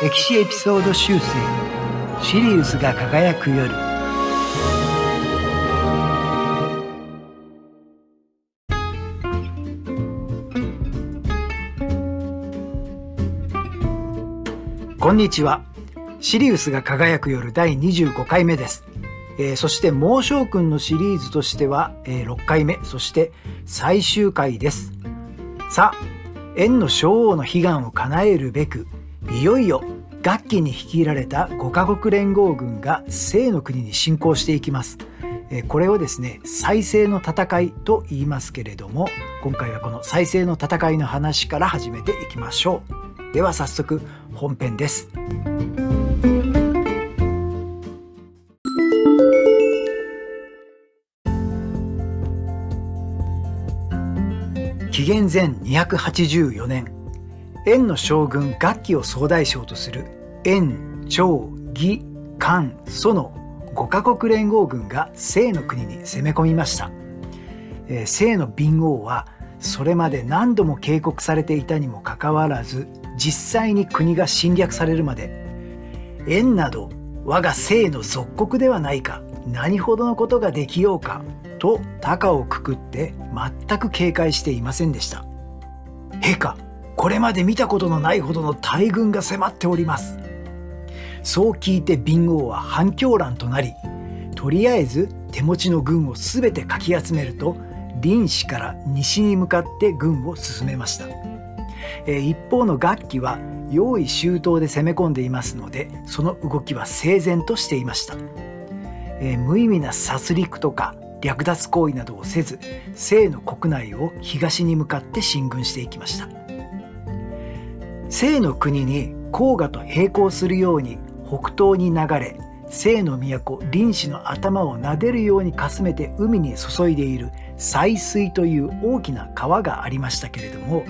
歴史エピソード修正シリウスが輝く夜。こんにちは。シリウスが輝く夜第25回目です、えー、そして猛将軍のシリーズとしては、えー、6回目そして最終回です。さあ縁の将王の悲願を叶えるべくいよいよ楽器に率いられた5カ国連合軍が西の国に侵攻していきます。これをですね再生の戦いと言いますけれども今回はこの再生の戦いの話から始めていきましょうでは早速本編です紀元前284年円の将軍楽器を総大将とする円、長、義、漢、祖の5カ国連合軍が清の国に攻め込みました。えー、清の敏王はそれまで何度も警告されていたにもかかわらず実際に国が侵略されるまで円など我が清の属国ではないか何ほどのことができようかと高をくくって全く警戒していませんでした。陛下これまで見たことのないほどの大軍が迫っております。そう聞いて敏王は反響乱となりとりあえず手持ちの軍を全てかき集めると臨市から西に向かって軍を進めました、え一方の楽器は用意周到で攻め込んでいますのでその動きは整然としていました、え無意味な殺戮とか略奪行為などをせず清の国内を東に向かって進軍していきました。清の国に黄河と並行するように北東に流れ清の都臨死の頭を撫でるようにかすめて海に注いでいる採水という大きな川がありましたけれども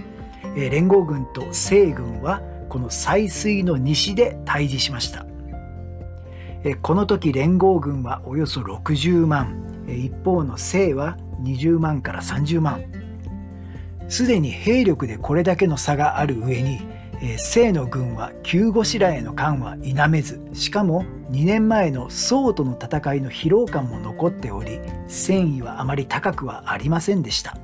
連合軍と清軍はこの採水の西で対峙しました。この時連合軍はおよそ60万一方の清は20万から30万。すでに兵力でこれだけの差がある上にえー、清の軍は急ごしらえの感は否めずしかも2年前の宋との戦いの疲労感も残っており戦意はあまり高くはありませんでした。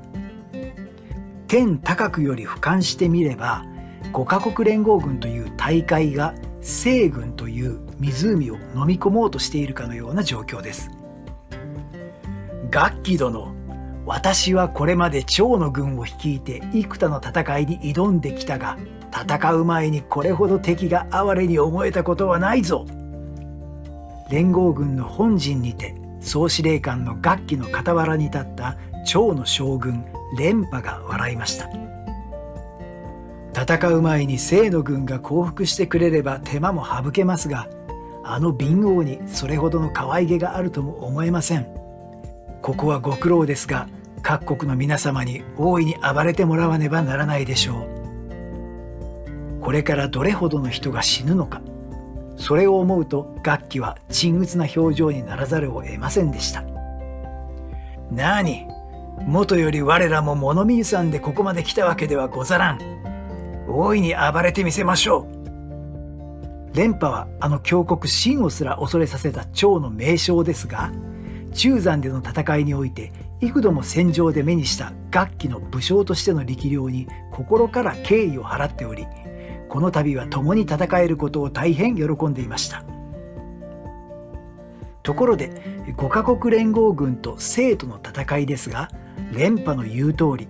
天高くより俯瞰してみれば5カ国連合軍という大会が西軍という湖を飲み込もうとしているかのような状況です。楽器殿私はこれまで趙の軍を率いて幾多の戦いに挑んできたが戦う前にこれほど敵が哀れに思えたことはないぞ。連合軍の本陣にて総司令官の楽器の傍らに立った趙の将軍連覇が笑いました。戦う前に清の軍が降伏してくれれば手間も省けますがあの敏王にそれほどの可愛げがあるとも思えません。ここはご苦労ですが各国の皆様に大いに暴れてもらわねばならないでしょう。これからどれほどの人が死ぬのか。それを思うと楽器は沈鬱な表情にならざるを得ませんでした。なに元より我らも物見さんでここまで来たわけではござらん。大いに暴れてみせましょう。連覇はあの強国秦をすら恐れさせた趙の名将ですが中山での戦いにおいて幾度も戦場で目にした楽器の武将としての力量に心から敬意を払っておりこの度は共に戦えることを大変喜んでいました。ところで5カ国連合軍と生徒の戦いですが連覇の言う通り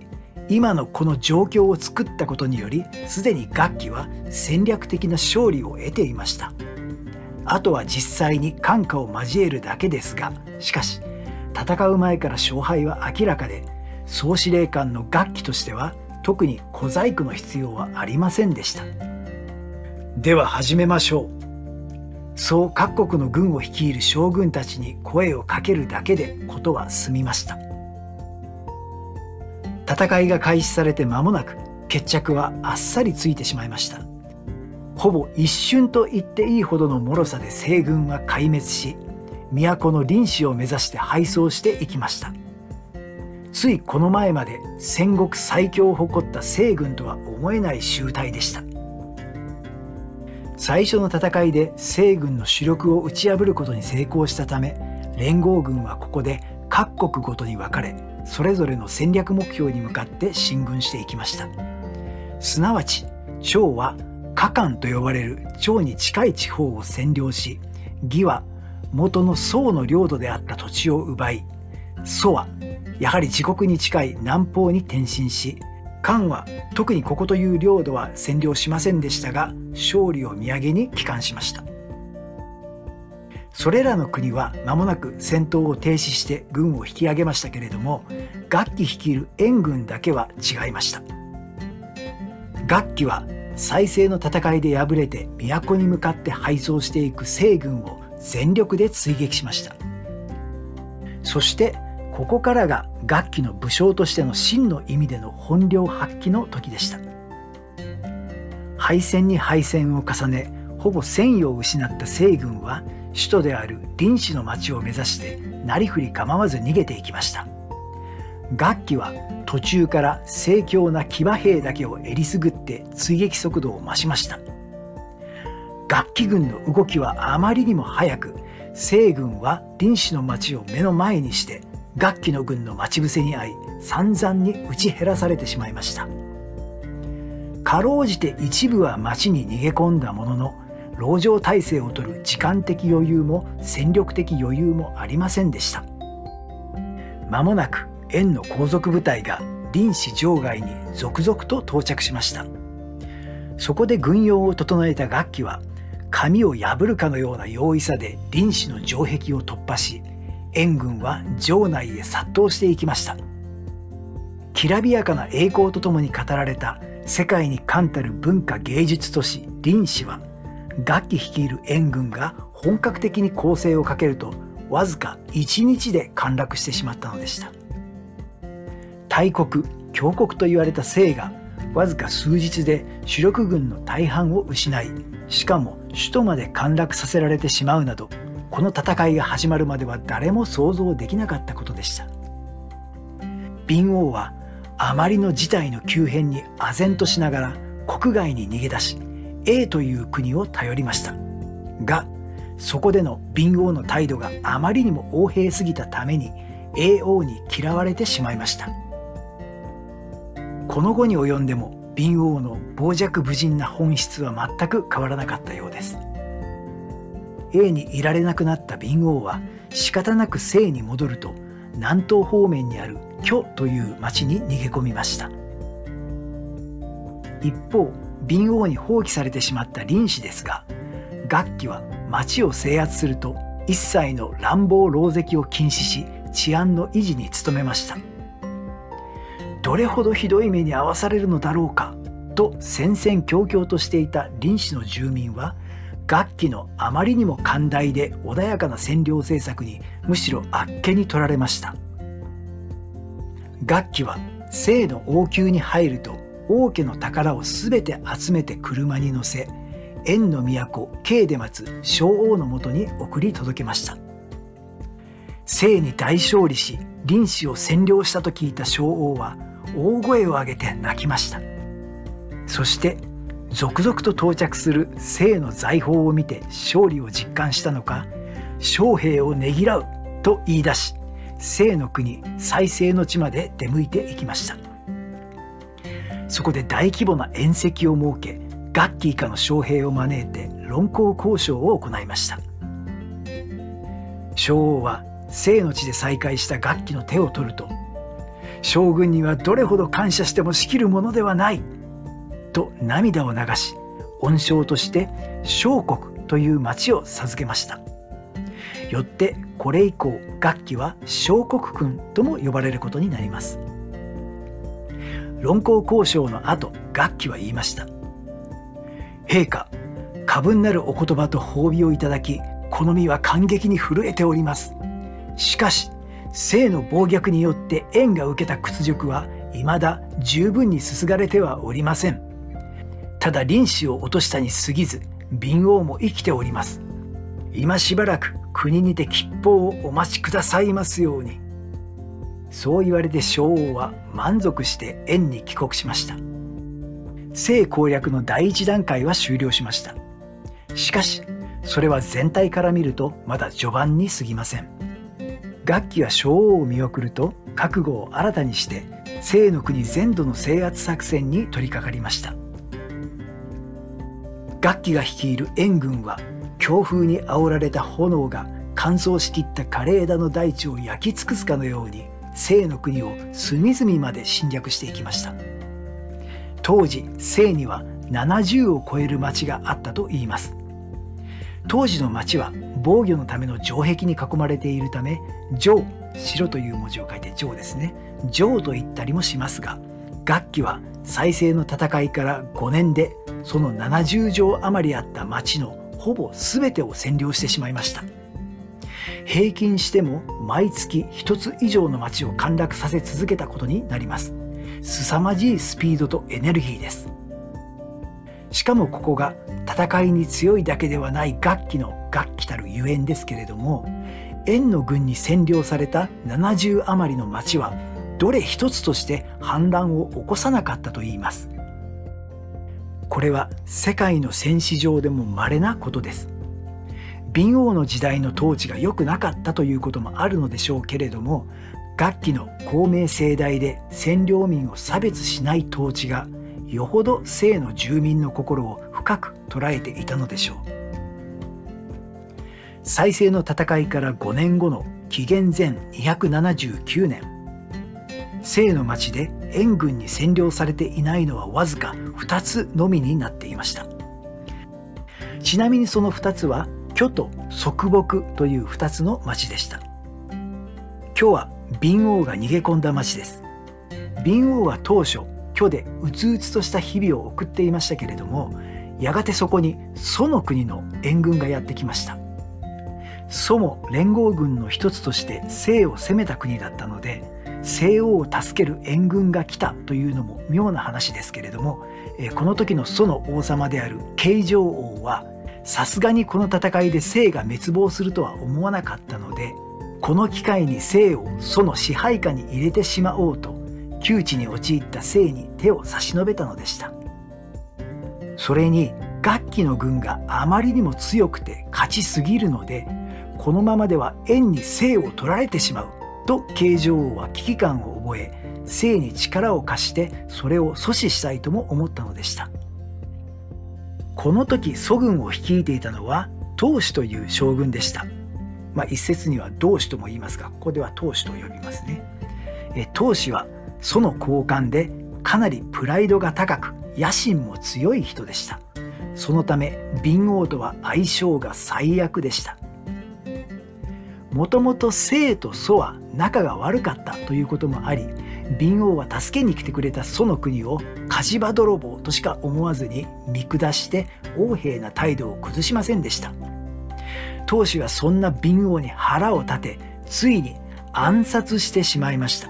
今のこの状況を作ったことによりすでに楽器は戦略的な勝利を得ていました。あとは実際に感化を交えるだけですがしかし戦う前から勝敗は明らかで総司令官の楽器としては特に小細工の必要はありませんでした。では始めましょう。そう各国の軍を率いる将軍たちに声をかけるだけで事は済みました。戦いが開始されて間もなく決着はあっさりついてしまいました。ほぼ一瞬と言っていいほどの脆さで西軍は壊滅し都の臨死を目指して敗走していきました。ついこの前まで戦国最強を誇った西軍とは思えない集隊でした。最初の戦いで西軍の主力を打ち破ることに成功したため連合軍はここで各国ごとに分かれそれぞれの戦略目標に向かって進軍していきました。すなわち趙は下漢と呼ばれる趙に近い地方を占領し義は元の宋の領土であった土地を奪い蘇はやはり自国に近い南方に転身し漢は特にここという領土は占領しませんでしたが勝利を土産に帰還しました。それらの国は間もなく戦闘を停止して軍を引き上げましたけれども楽器率いる援軍だけは違いました。楽器は再生の戦いで敗れて都に向かって敗走していく西軍を全力で追撃しました。そしてここからが楽器の武将としての真の意味での本領発揮の時でした。敗戦に敗戦を重ねほぼ戦意を失った西軍は首都である臨死の町を目指してなりふり構わず逃げていきました。楽器は途中から盛況な騎馬兵だけをえりすぐって追撃速度を増しました。楽器軍の動きはあまりにも速く西軍は臨死の町を目の前にして楽器の軍の待ち伏せに遭い散々に打ち減らされてしまいました。かろうじて一部は町に逃げ込んだものの籠城体制を取る時間的余裕も戦力的余裕もありませんでした。間もなく円の後続部隊が臨死場外に続々と到着しました。そこで軍用を整えた楽器は紙を破るかのような容易さで臨死の城壁を突破し援軍は城内へ殺到していきました。きらびやかな栄光とともに語られた世界に冠たる文化芸術都市臨死は楽器率いる援軍が本格的に攻勢をかけるとわずか1日で陥落してしまったのでした。大国強国と言われた清がわずか数日で主力軍の大半を失いしかも首都まで陥落させられてしまうなどこの戦いが始まるまでは誰も想像できなかったことでした。敏王はあまりの事態の急変に唖然としながら国外に逃げ出し A という国を頼りました。がそこでの敏王の態度があまりにも横平すぎたために AO に嫌われてしまいました。この後に及んでも敏王の傍若無人な本質は全く変わらなかったようです。A にいられなくなった敏王は仕方なく西に戻ると南東方面にある巨という町に逃げ込みました。一方敏王に放棄されてしまった臨死ですが楽器は町を制圧すると一切の乱暴狼藉を禁止し治安の維持に努めました。どれほどひどい目に遭わされるのだろうかと戦々恐々としていた臨死の住民は楽器のあまりにも寛大で穏やかな占領政策にむしろあっけに取られました。楽器は清の王宮に入ると王家の宝を全て集めて車に乗せ円の都京で待つ小王のもとに送り届けました。清に大勝利し臨死を占領したと聞いた小王は大声を上げて泣きました。そして続々と到着する清の財宝を見て勝利を実感したのか将兵をねぎらうと言い出し清の国再生の地まで出向いていきました。そこで大規模な宴席を設け楽器以下の将兵を招いて論功交渉を行いました。将王は清の地で再会した楽器の手を取ると将軍にはどれほど感謝してもしきるものではない。と涙を流し恩賞として小国という町を授けました。よってこれ以降楽器は小国君とも呼ばれることになります。論功交渉の後楽器は言いました。陛下過分なるお言葉と褒美をいただき好みは感激に震えております。しかし性の暴虐によって縁が受けた屈辱は未だ十分にすすがれてはおりません。ただ臨死を落としたに過ぎず敏王も生きております。今しばらく国にて吉報をお待ちくださいますように。そう言われて昭王は満足して円に帰国しました。性攻略の第一段階は終了しました。しかしそれは全体から見るとまだ序盤に過ぎません。楽器は小王を見送ると覚悟を新たにして清の国全土の制圧作戦に取り掛かりました。楽器が率いる援軍は強風に煽られた炎が乾燥しきった枯れ枝の大地を焼き尽くすかのように清の国を隅々まで侵略していきました。当時清には70を超える町があったといいます。当時の町は防御のための城壁に囲まれているため城城という文字を書いて城ですね。城と言ったりもしますが楽器は再生の戦いから5年でその70城余りあった町のほぼ全てを占領してしまいました。平均しても毎月1つ以上の町を陥落させ続けたことになります。凄まじいスピードとエネルギーです。しかもここが戦いに強いだけではない楽器の楽器たるゆえんですけれども円の軍に占領された70余りの町はどれ一つとして反乱を起こさなかったといいます。これは世界の戦史上でも稀なことです。敏王の時代の統治が良くなかったということもあるのでしょうけれども楽器の公明正大で占領民を差別しない統治がよほど姓の住民の心を深く捉えていたのでしょう。再生の戦いから5年後の紀元前279年清の町で援軍に占領されていないのはわずか2つのみになっていました。ちなみにその2つは巨と側木という2つの町でした。巨は敏王が逃げ込んだ町です。敏王は当初巨でうつうつとした日々を送っていましたけれどもやがてそこに楚の国の援軍がやってきました。楚も連合軍の一つとして西を攻めた国だったので西欧を助ける援軍が来たというのも妙な話ですけれどもこの時の楚の王様である慶城王はさすがにこの戦いで西が滅亡するとは思わなかったのでこの機会に西を楚の支配下に入れてしまおうと窮地に陥った西に手を差し伸べたのでした。それに楽器の軍があまりにも強くて勝ちすぎるのでこのままでは円に生を取られてしまう。と慶女王は危機感を覚え生に力を貸してそれを阻止したいとも思ったのでしたこの時祖軍を率いていたのは当主という将軍でした。まあ、一説には同志とも言いますがここでは当主と呼びますね。え当主はその高官でかなりプライドが高く野心も強い人でした。そのため敏王とは相性が最悪でした。もともと生と祖は仲が悪かったということもあり敏王は助けに来てくれた祖の国を火事場泥棒としか思わずに見下して横柄な態度を崩しませんでした。当主はそんな敏王に腹を立てついに暗殺してしまいました。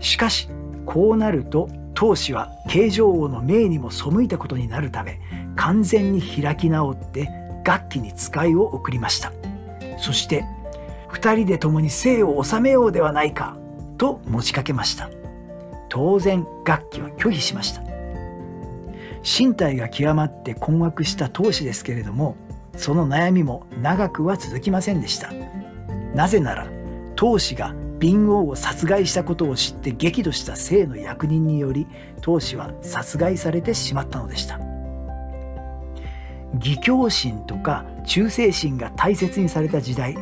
しかしこうなると当主は慶城王の命にも背いたことになるため完全に開き直って楽器に使いを送りました。そして2人で共に生を治めようではないかと持ちかけました。当然楽器は拒否しました。身体が極まって困惑した当主ですけれどもその悩みも長くは続きませんでした。なぜなら当主が敏王を殺害したことを知って激怒した姓の役人により当主は殺害されてしまったのでした。義教心とか忠誠心が大切にされた時代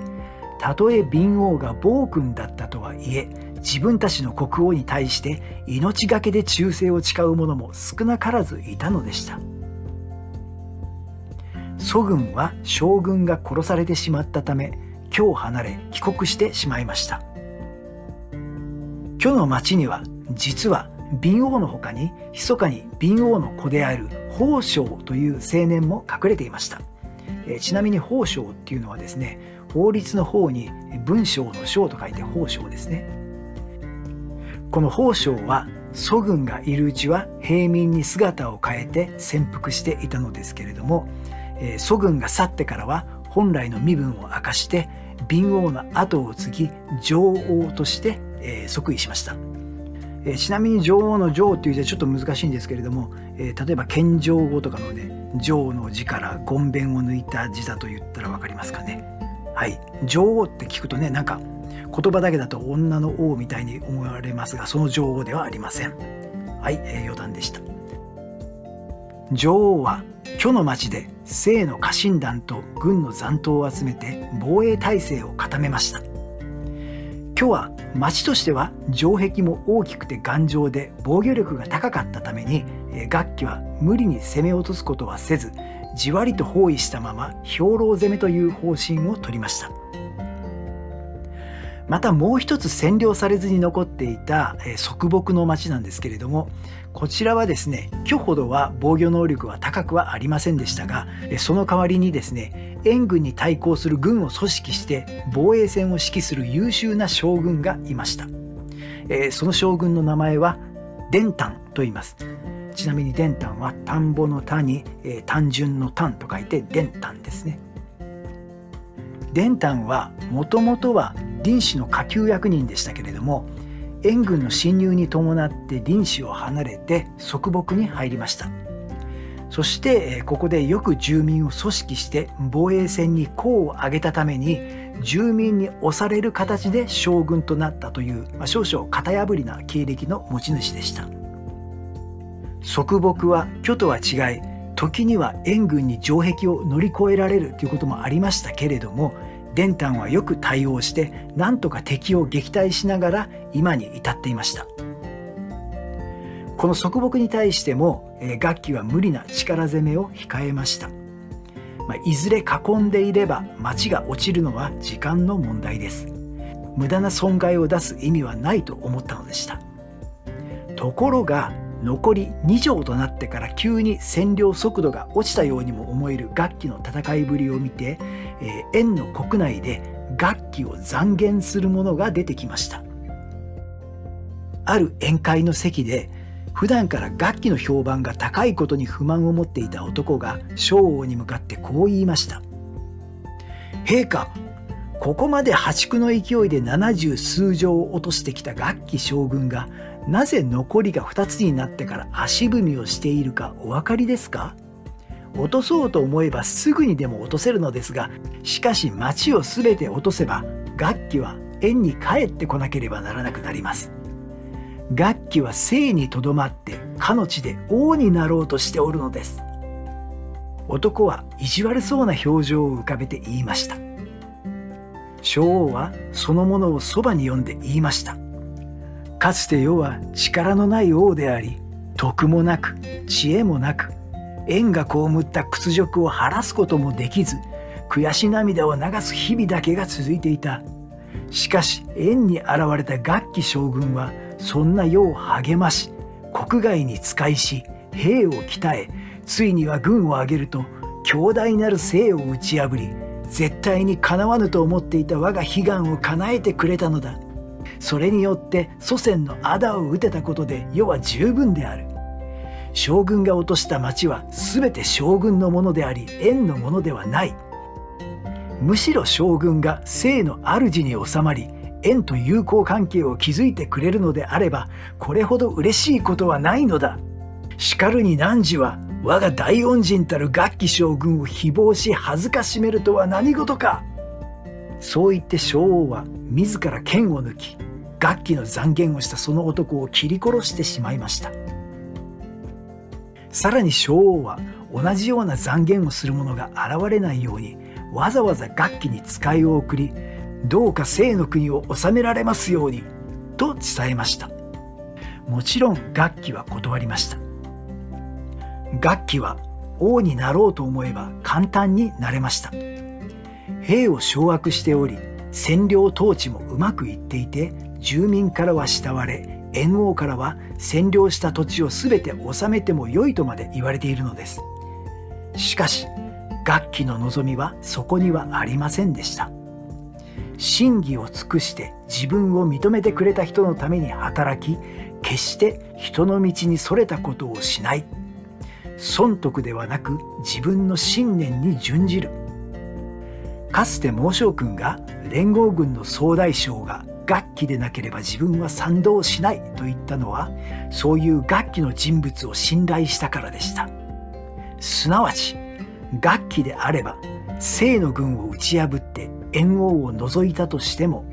たとえ敏王が暴君だったとはいえ自分たちの国王に対して命がけで忠誠を誓う者も少なからずいたのでした。祖軍は将軍が殺されてしまったため居を離れ帰国してしまいました。居の町には実は敏王の他に密かに敏王の子である宝生という青年も隠れていました、えちなみに宝生っていうのはですね法律の方に文章の章と書いて宝生ですね。この宝生は祖軍がいるうちは平民に姿を変えて潜伏していたのですけれども、え、祖軍が去ってからは本来の身分を明かして敏王の後を継ぎ女王として、え、即位しました、え、ちなみに女王の女王という字はちょっと難しいんですけれども、え例えば謙譲語とかのね女王の字からごんべんを抜いた字だと言ったら分かりますかね。はい。女王って聞くとねなんか言葉だけだと女の王みたいに思われますがその女王ではありません。はい、えー、余談でした。女王は巨の町で清の家臣団と軍の残党を集めて防衛体制を固めました。巨は町としては城壁も大きくて頑丈で防御力が高かったために楽器は無理に攻め落とすことはせずじわりと包囲したまま兵糧攻めという方針を取りました。またもう一つ占領されずに残っていた側木の町なんですけれどもこちらはですね巨ほどは防御能力は高くはありませんでしたがその代わりにですね援軍に対抗する軍を組織して防衛戦を指揮する優秀な将軍がいました。その将軍の名前は伝丹と言います。ちなみに伝丹は田んぼの田にえ、単純の単と書いて伝丹ですね。伝丹はもともとは臨死の下級役人でしたけれども援軍の侵入に伴って臨死を離れて側木に入りました。そしてここでよく住民を組織して防衛戦に功を挙げたために住民に押される形で将軍となったという、まあ、少々型破りな経歴の持ち主でした。側木は巨とは違い時には援軍に城壁を乗り越えられるということもありましたけれども伝丹はよく対応して何とか敵を撃退しながら今に至っていました。この側木に対しても、楽器は無理な力攻めを控えました、まあ、いずれ囲んでいれば町が落ちるのは時間の問題です。無駄な損害を出す意味はないと思ったのでした。ところが残り2条となってから急に占領速度が落ちたようにも思える楽器の戦いぶりを見て、えー、円の国内で楽器を残言する者が出てきました。ある宴会の席で普段から楽器の評判が高いことに不満を持っていた男が将王に向かってこう言いました「陛下ここまで破竹の勢いで七十数条を落としてきた楽器将軍がなぜ残りが2つになってから足踏みをしているかお分かりですか？落とそうと思えばすぐにでも落とせるのですがしかし町を全て落とせば楽器は円に帰ってこなければならなくなります。楽器は生にとどまってかの地で王になろうとしておるのです。男は意地悪そうな表情を浮かべて言いました。将王はそのものをそばに呼んで言いました。かつて世は力のない王であり徳もなく知恵もなく縁が被った屈辱を晴らすこともできず悔し涙を流す日々だけが続いていた。しかし縁に現れた楽器将軍はそんな世を励まし国外に使いし兵を鍛えついには軍を挙げると強大なる生を打ち破り絶対にかなわぬと思っていた我が悲願を叶えてくれたのだ。それによって祖先の仇を討てたことで世は十分である。将軍が落とした町は全て将軍のものであり縁のものではない。むしろ将軍が生の主に収まり縁と友好関係を築いてくれるのであればこれほど嬉しいことはないのだ。しかるに汝は我が大恩人たる楽器将軍を誹謗し恥ずかしめるとは何事か。そう言って将王は自ら剣を抜き楽器の残言をしたその男を切り殺してしまいました。さらに将王は同じような残言をする者が現れないようにわざわざ楽器に使いを送りどうか生の国を治められますようにと伝えました。もちろん楽器は断りました。楽器は王になろうと思えば簡単になれました。兵を掌握しており占領統治もうまくいっていて住民からは慕われ猿王からは占領した土地を全て治めてもよいとまで言われているのです。しかし楽器の望みはそこにはありませんでした。真偽を尽くして自分を認めてくれた人のために働き決して人の道にそれたことをしない。損得ではなく自分の信念に準じる。かつて孟将軍が連合軍の総大将が楽器でなければ自分は賛同しないと言ったのはそういう楽器の人物を信頼したからでした。すなわち楽器であれば清の軍を打ち破って燕王を除いたとしても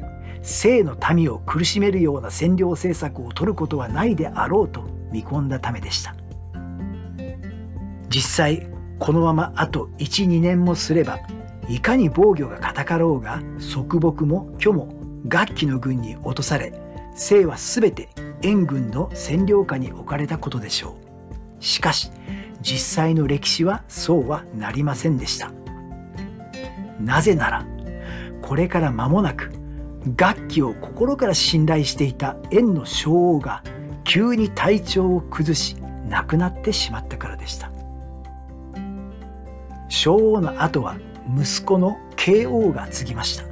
清の民を苦しめるような占領政策を取ることはないであろうと見込んだためでした。実際このままあと12年もすればいかに防御が堅かろうが側木も虚も楽器の軍に落とされ清は全て燕軍の占領下に置かれたことでしょう。しかし実際の歴史はそうはなりませんでした。なぜならこれから間もなく楽器を心から信頼していた円の将王が急に体調を崩し亡くなってしまったからでした。将王の後は息子の慶王が継ぎました。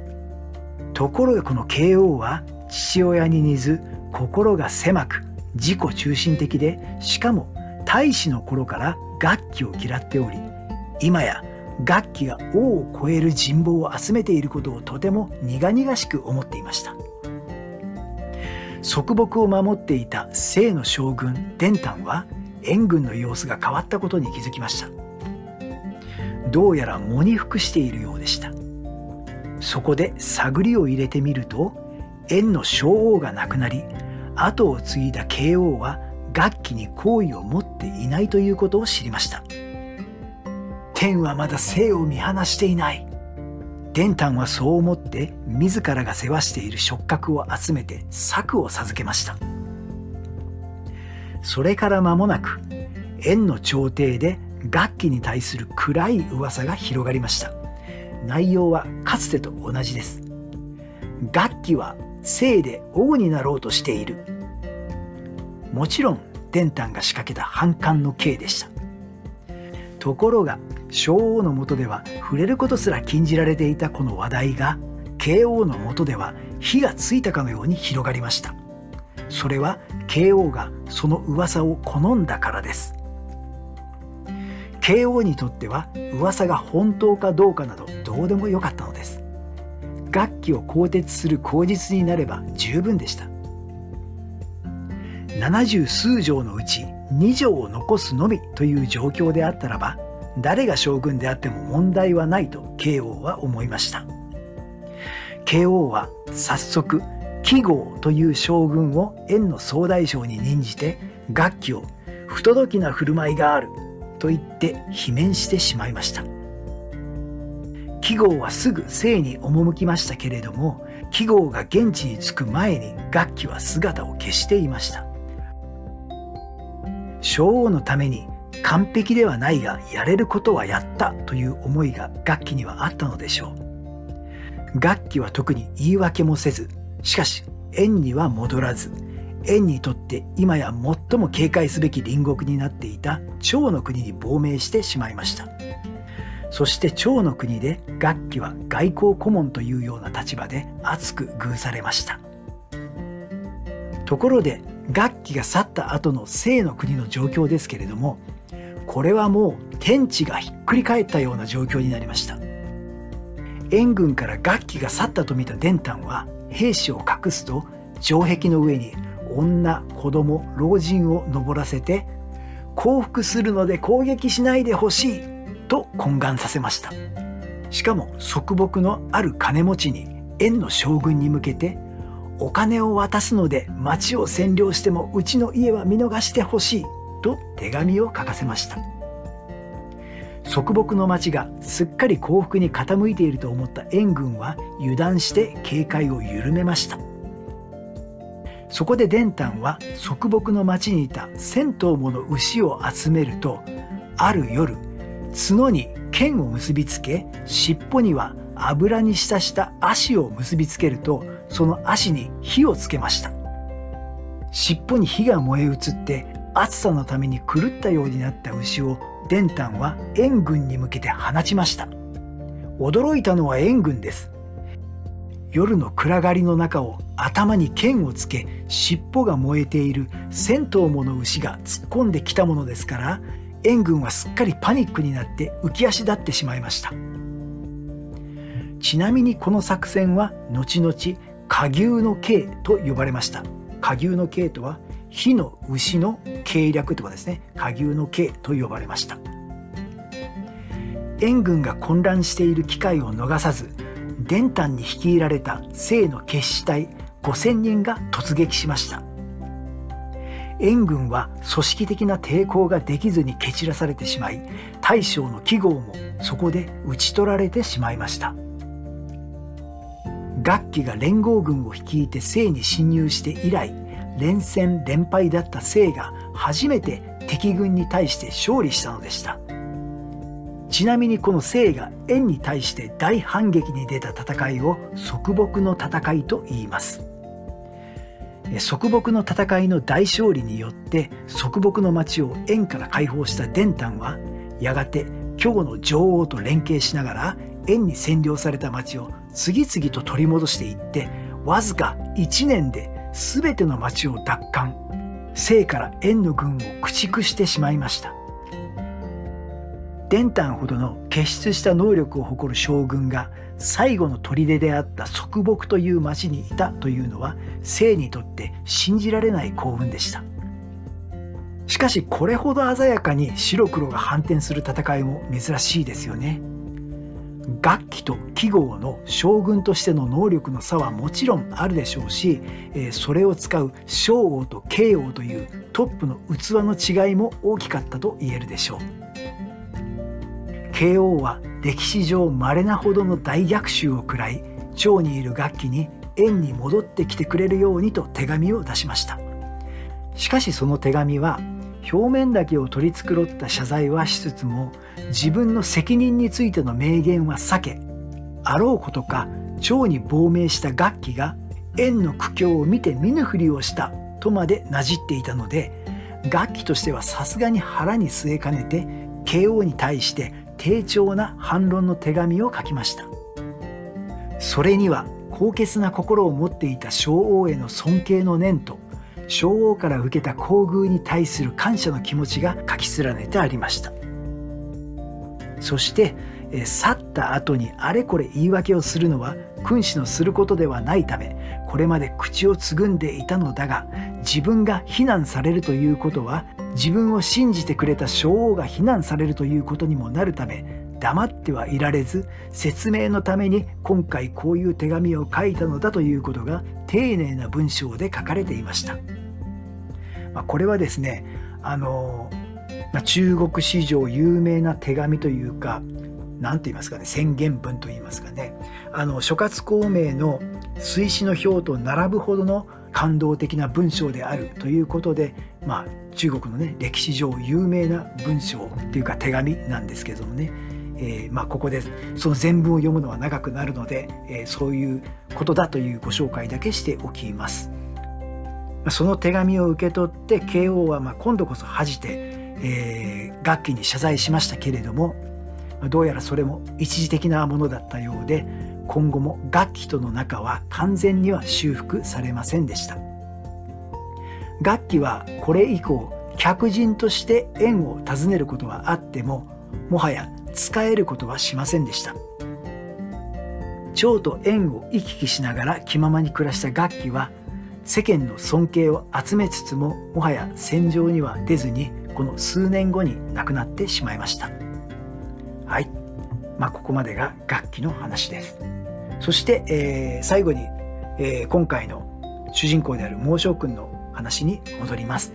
ところがこの慶王は父親に似ず心が狭く自己中心的でしかも大使の頃から楽器を嫌っており今や楽器が王を超える人望を集めていることをとても苦々しく思っていました。側木を守っていた清の将軍伝丹は援軍の様子が変わったことに気づきました。どうやら喪に服しているようでした。そこで探りを入れてみると円の将王が亡くなり後を継いだ慶王は楽器に好意を持っていないということを知りました。天はまだ生を見放していない。伝丹はそう思って自らが世話している触覚を集めて策を授けました。それから間もなく円の朝廷で楽器に対する暗い噂が広がりました。内容はかつてと同じです。楽器は生で王になろうとしている。もちろん伝丹が仕掛けた反感の刑でした。ところが昭王の下では触れることすら禁じられていたこの話題が慶王の下では火がついたかのように広がりました。それは慶王がその噂を好んだからです。慶応にとっては噂が本当かどうかなどどうでもよかったのです。楽器を更迭する口実になれば十分でした。七十数条のうち2条を残すのみという状況であったらば誰が将軍であっても問題はないと慶応は思いました。慶応は早速紀号という将軍を円の総大将に任じて楽器を不届きな振る舞いがあると言って罷免してしまいました。季語はすぐ生に赴きましたけれども季語が現地に着く前に楽器は姿を消していました。将王のために完璧ではないがやれることはやったという思いが楽器にはあったのでしょう。楽器は特に言い訳もせずしかし縁には戻らず円にとって今や最も警戒すべき隣国になっていた趙の国に亡命してしまいました。そして趙の国で楽器は外交顧問というような立場で熱く遇されました。ところで楽器が去った後の清の国の状況ですけれどもこれはもう天地がひっくり返ったような状況になりました。援軍から楽器が去ったと見た伝丹は兵士を隠すと城壁の上に女子供老人を登らせて降伏するので攻撃しないでほしいと懇願させました。しかも側木のある金持ちに円の将軍に向けてお金を渡すので町を占領してもうちの家は見逃してほしいと手紙を書かせました。側木の町がすっかり降伏に傾いていると思った援軍は油断して警戒を緩めました。そこで伝丹は側木の町にいた千頭もの牛を集めるとある夜角に剣を結びつけ尻尾には油に浸した足を結びつけるとその足に火をつけました。尻尾に火が燃え移って暑さのために狂ったようになった牛を伝丹は援軍に向けて放ちました。驚いたのは援軍です。夜の暗がりの中を頭に剣をつけ尻尾が燃えている千頭もの牛が突っ込んできたものですから援軍はすっかりパニックになって浮き足立ってしまいました。ちなみにこの作戦は後々下牛の刑と呼ばれました。下牛の刑とは火の牛の計略とかですね。下牛の刑と呼ばれました。燕軍が混乱している機会を逃さず伝丹に率いられた清の決死隊5,000人が突撃しました。燕軍は組織的な抵抗ができずに蹴散らされてしまい大将の記号もそこで討ち取られてしまいました。楽器が連合軍を率いて清に侵入して以来連戦連敗だった清が初めて敵軍に対して勝利したのでした。ちなみにこの清が燕に対して大反撃に出た戦いを束縛の戦いと言います。束縛の戦いの大勝利によって束縛の町を燕から解放した伝丹はやがて京の女王と連携しながら燕に占領された町を次々と取り戻していってわずか1年で全ての町を奪還。清から燕の軍を駆逐してしまいました。伝丹ほどの傑出した能力を誇る将軍が最後の砦であった束縛という町にいたというのは清にとって信じられない幸運でした。しかしこれほど鮮やかに白黒が反転する戦いも珍しいですよね。楽器と記号の将軍としての能力の差はもちろんあるでしょうしそれを使う将王と慶王というトップの器の違いも大きかったと言えるでしょう。慶王は歴史上稀なほどの大逆襲を食らい趙にいる楽器に縁に戻ってきてくれるようにと手紙を出しました。しかしその手紙は表面だけを取り繕った謝罪はしつつも自分の責任についての明言は避けあろうことか趙に亡命した楽器が縁の苦境を見て見ぬふりをしたとまでなじっていたので楽器としてはさすがに腹に据えかねて慶応に対して丁重な反論の手紙を書きました。それには高潔な心を持っていた将王への尊敬の念と将王から受けた厚遇に対する感謝の気持ちが書き連ねてありました。そして去った後にあれこれ言い訳をするのは君主のすることではないためこれまで口をつぐんでいたのだが自分が非難されるということは自分を信じてくれた将王が非難されるということにもなるため黙ってはいられず説明のために今回こういう手紙を書いたのだということが丁寧な文章で書かれていました。まあ、これはですねあの、まあ、中国史上有名な手紙というか何と言いますかね宣言文と言いますかねあの諸葛孔明の水死の表と並ぶほどの感動的な文章であるということで、まあ、中国のね歴史上有名な文章っていうか手紙なんですけどもね、えー、まあ、ここでその全文を読むのは長くなるので、えー、そういうことだというご紹介だけしておきます。その手紙を受け取って慶応はま今度こそ恥じて、えー、楽器に謝罪しましたけれどもどうやらそれも一時的なものだったようで今後も楽器との仲は完全には修復されませんでした。楽器はこれ以降客人として縁を訪ねることはあってももはや使えることはしませんでした。蝶と縁を行き来しながら気ままに暮らした楽器は世間の尊敬を集めつつももはや戦場には出ずにこの数年後に亡くなってしまいました。はい。まあここまでが楽器の話です。そして、えー、最後に、えー、今回の主人公である孟章君の話に戻ります。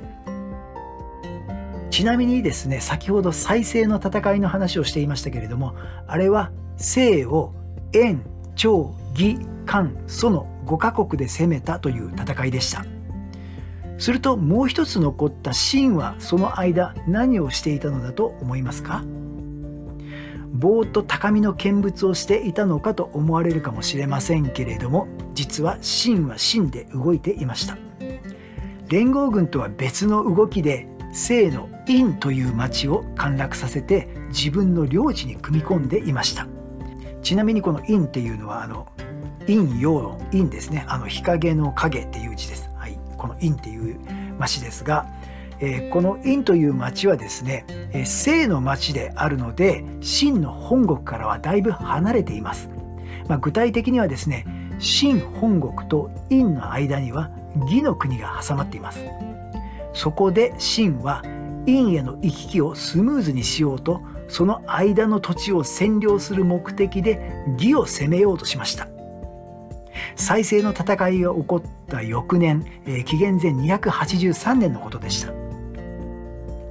ちなみにですね先ほど再生の戦いの話をしていましたけれどもあれは西を円長義漢祖の5カ国で攻めたという戦いでした。するともう一つ残った秦はその間何をしていたのだと思いますか？ぼーっと高みの見物をしていたのかと思われるかもしれませんけれども実は秦は秦で動いていました。連合軍とは別の動きで清の陰という町を陥落させて自分の領地に組み込んでいました。ちなみにこの陰っていうのはあの陰陽の陰ですね。あの日陰の影っていう字です、はい、この陰っていう町ですがえ、この陰という町はですね、えー、清の町であるので秦の本国からはだいぶ離れています、まあ、具体的にはですね秦本国と陰の間には義の国が挟まっています。そこで秦は陰への行き来をスムーズにしようとその間の土地を占領する目的で義を攻めようとしました。再生の戦いが起こった翌年、えー、紀元前283年のことでした。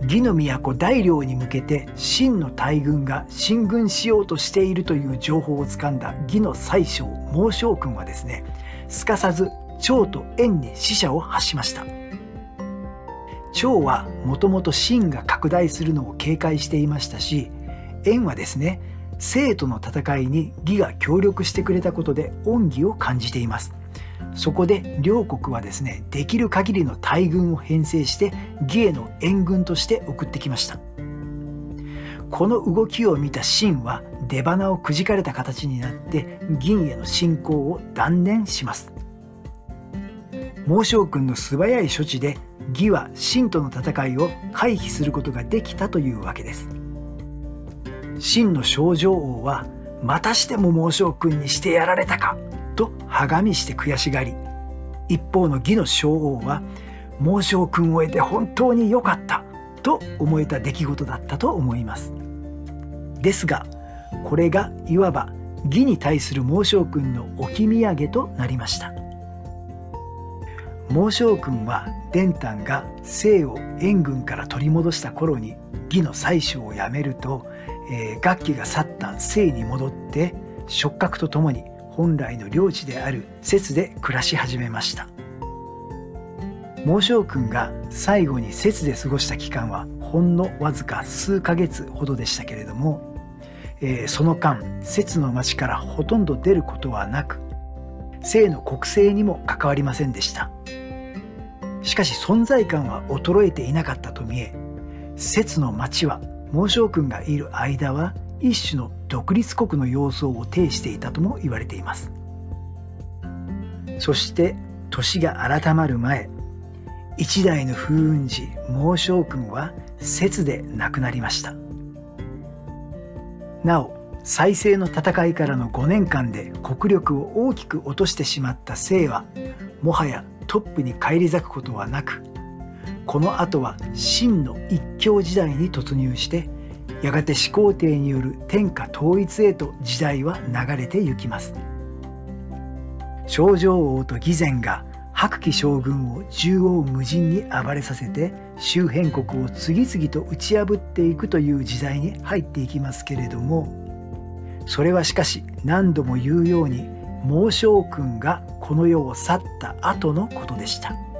義の都大領に向けて秦の大軍が進軍しようとしているという情報をつかんだ義の宰相孟将軍はですねすかさず趙と燕に死者を発しました。趙はもともと秦が拡大するのを警戒していましたし燕はですね生との戦いに義が協力してくれたことで恩義を感じています。そこで両国はですねできる限りの大軍を編成して義への援軍として送ってきました。この動きを見た秦は出花をくじかれた形になって銀への侵攻を断念します。孟将軍の素早い処置で義は秦との戦いを回避することができたというわけです。秦の少女王はまたしても孟将軍にしてやられたか。はがみして悔しがり一方の義の将王は孟将軍を得て本当に良かったと思えた出来事だったと思います。ですがこれがいわば義に対する孟将軍の置き土産となりました。孟将軍は伝丹が姓を援軍から取り戻した頃に義の宰相を辞めると、えー、楽器が去った姓に戻って触覚とともに本来の領地である節で暮らし始めました。孟将軍が最後に節で過ごした期間はほんのわずか数ヶ月ほどでしたけれども、えー、その間節の町からほとんど出ることはなく姓の国政にも関わりませんでした。しかし存在感は衰えていなかったと見え節の町は孟将軍がいる間は一種の独立国の様相を呈していたとも言われています。そして年が改まる前一代の風雲児孟将軍は節で亡くなりました。なお再生の戦いからの5年間で国力を大きく落としてしまった清はもはやトップに返り咲くことはなくこの後は真の一強時代に突入してやがて始皇帝による天下統一へと時代は流れてゆきます少女王と義前が白騎将軍を縦横無尽に暴れさせて周辺国を次々と打ち破っていくという時代に入っていきますけれどもそれはしかし何度も言うように孟将軍がこの世を去った後のことでした。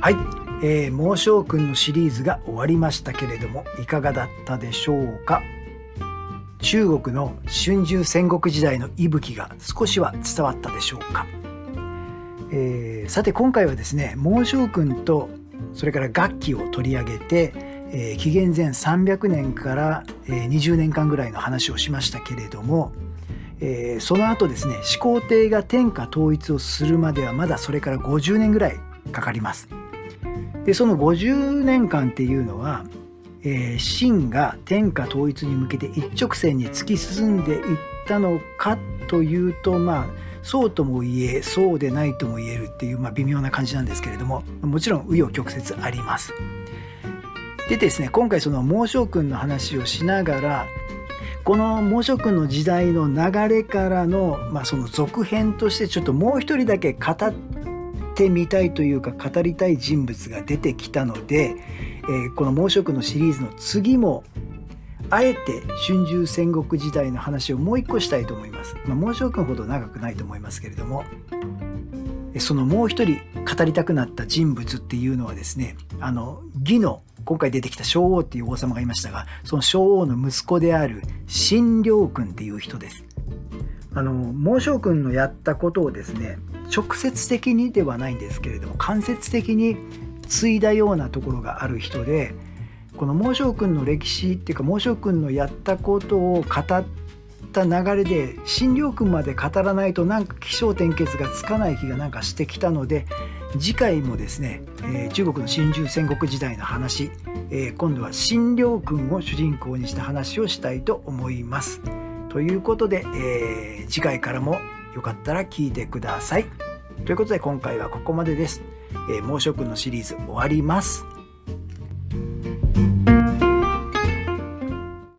はい、えー、孟将軍のシリーズが終わりましたけれどもいかがだったでしょうか？中国の春秋戦国時代の息吹が少しは伝わったでしょうか、えー、さて今回はですね孟将軍とそれから楽器を取り上げて、えー、紀元前300年から、えー、20年間ぐらいの話をしましたけれども、えー、その後ですね始皇帝が天下統一をするまではまだそれから50年ぐらいかかります。でその50年間っていうのは、えー、秦が天下統一に向けて一直線に突き進んでいったのかというとまあそうとも言えそうでないとも言えるっていう、まあ、微妙な感じなんですけれどももちろん紆余曲折あります。でですね今回その孟将軍の話をしながらこの孟将軍の時代の流れからの、まあ、その続編としてちょっともう一人だけ語ってみたいというか語りたい人物が出てきたので、えー、この「猛暑のシリーズの次もあえて春秋戦国時代の話をもう一個したいと思います。まあ、猛暑ほど長くないと思いますけれどもそのもう一人語りたくなった人物っていうのはですねあの義の今回出てきた昭王っていう王様がいましたがその昭王の息子である新良君っていう人です。あの孟将軍のやったことをですね直接的にではないんですけれども間接的に継いだようなところがある人でこの孟将軍の歴史っていうか孟将軍のやったことを語った流れで新良君まで語らないとなんか起承転結がつかない気がなんかしてきたので次回もですね、えー、中国の春秋戦国時代の話、えー、今度は新良君を主人公にした話をしたいと思います。ということで、えー、次回からもよかったら聞いてください。ということで今回はここまでです。えー、猛暑君のシリーズ終わります。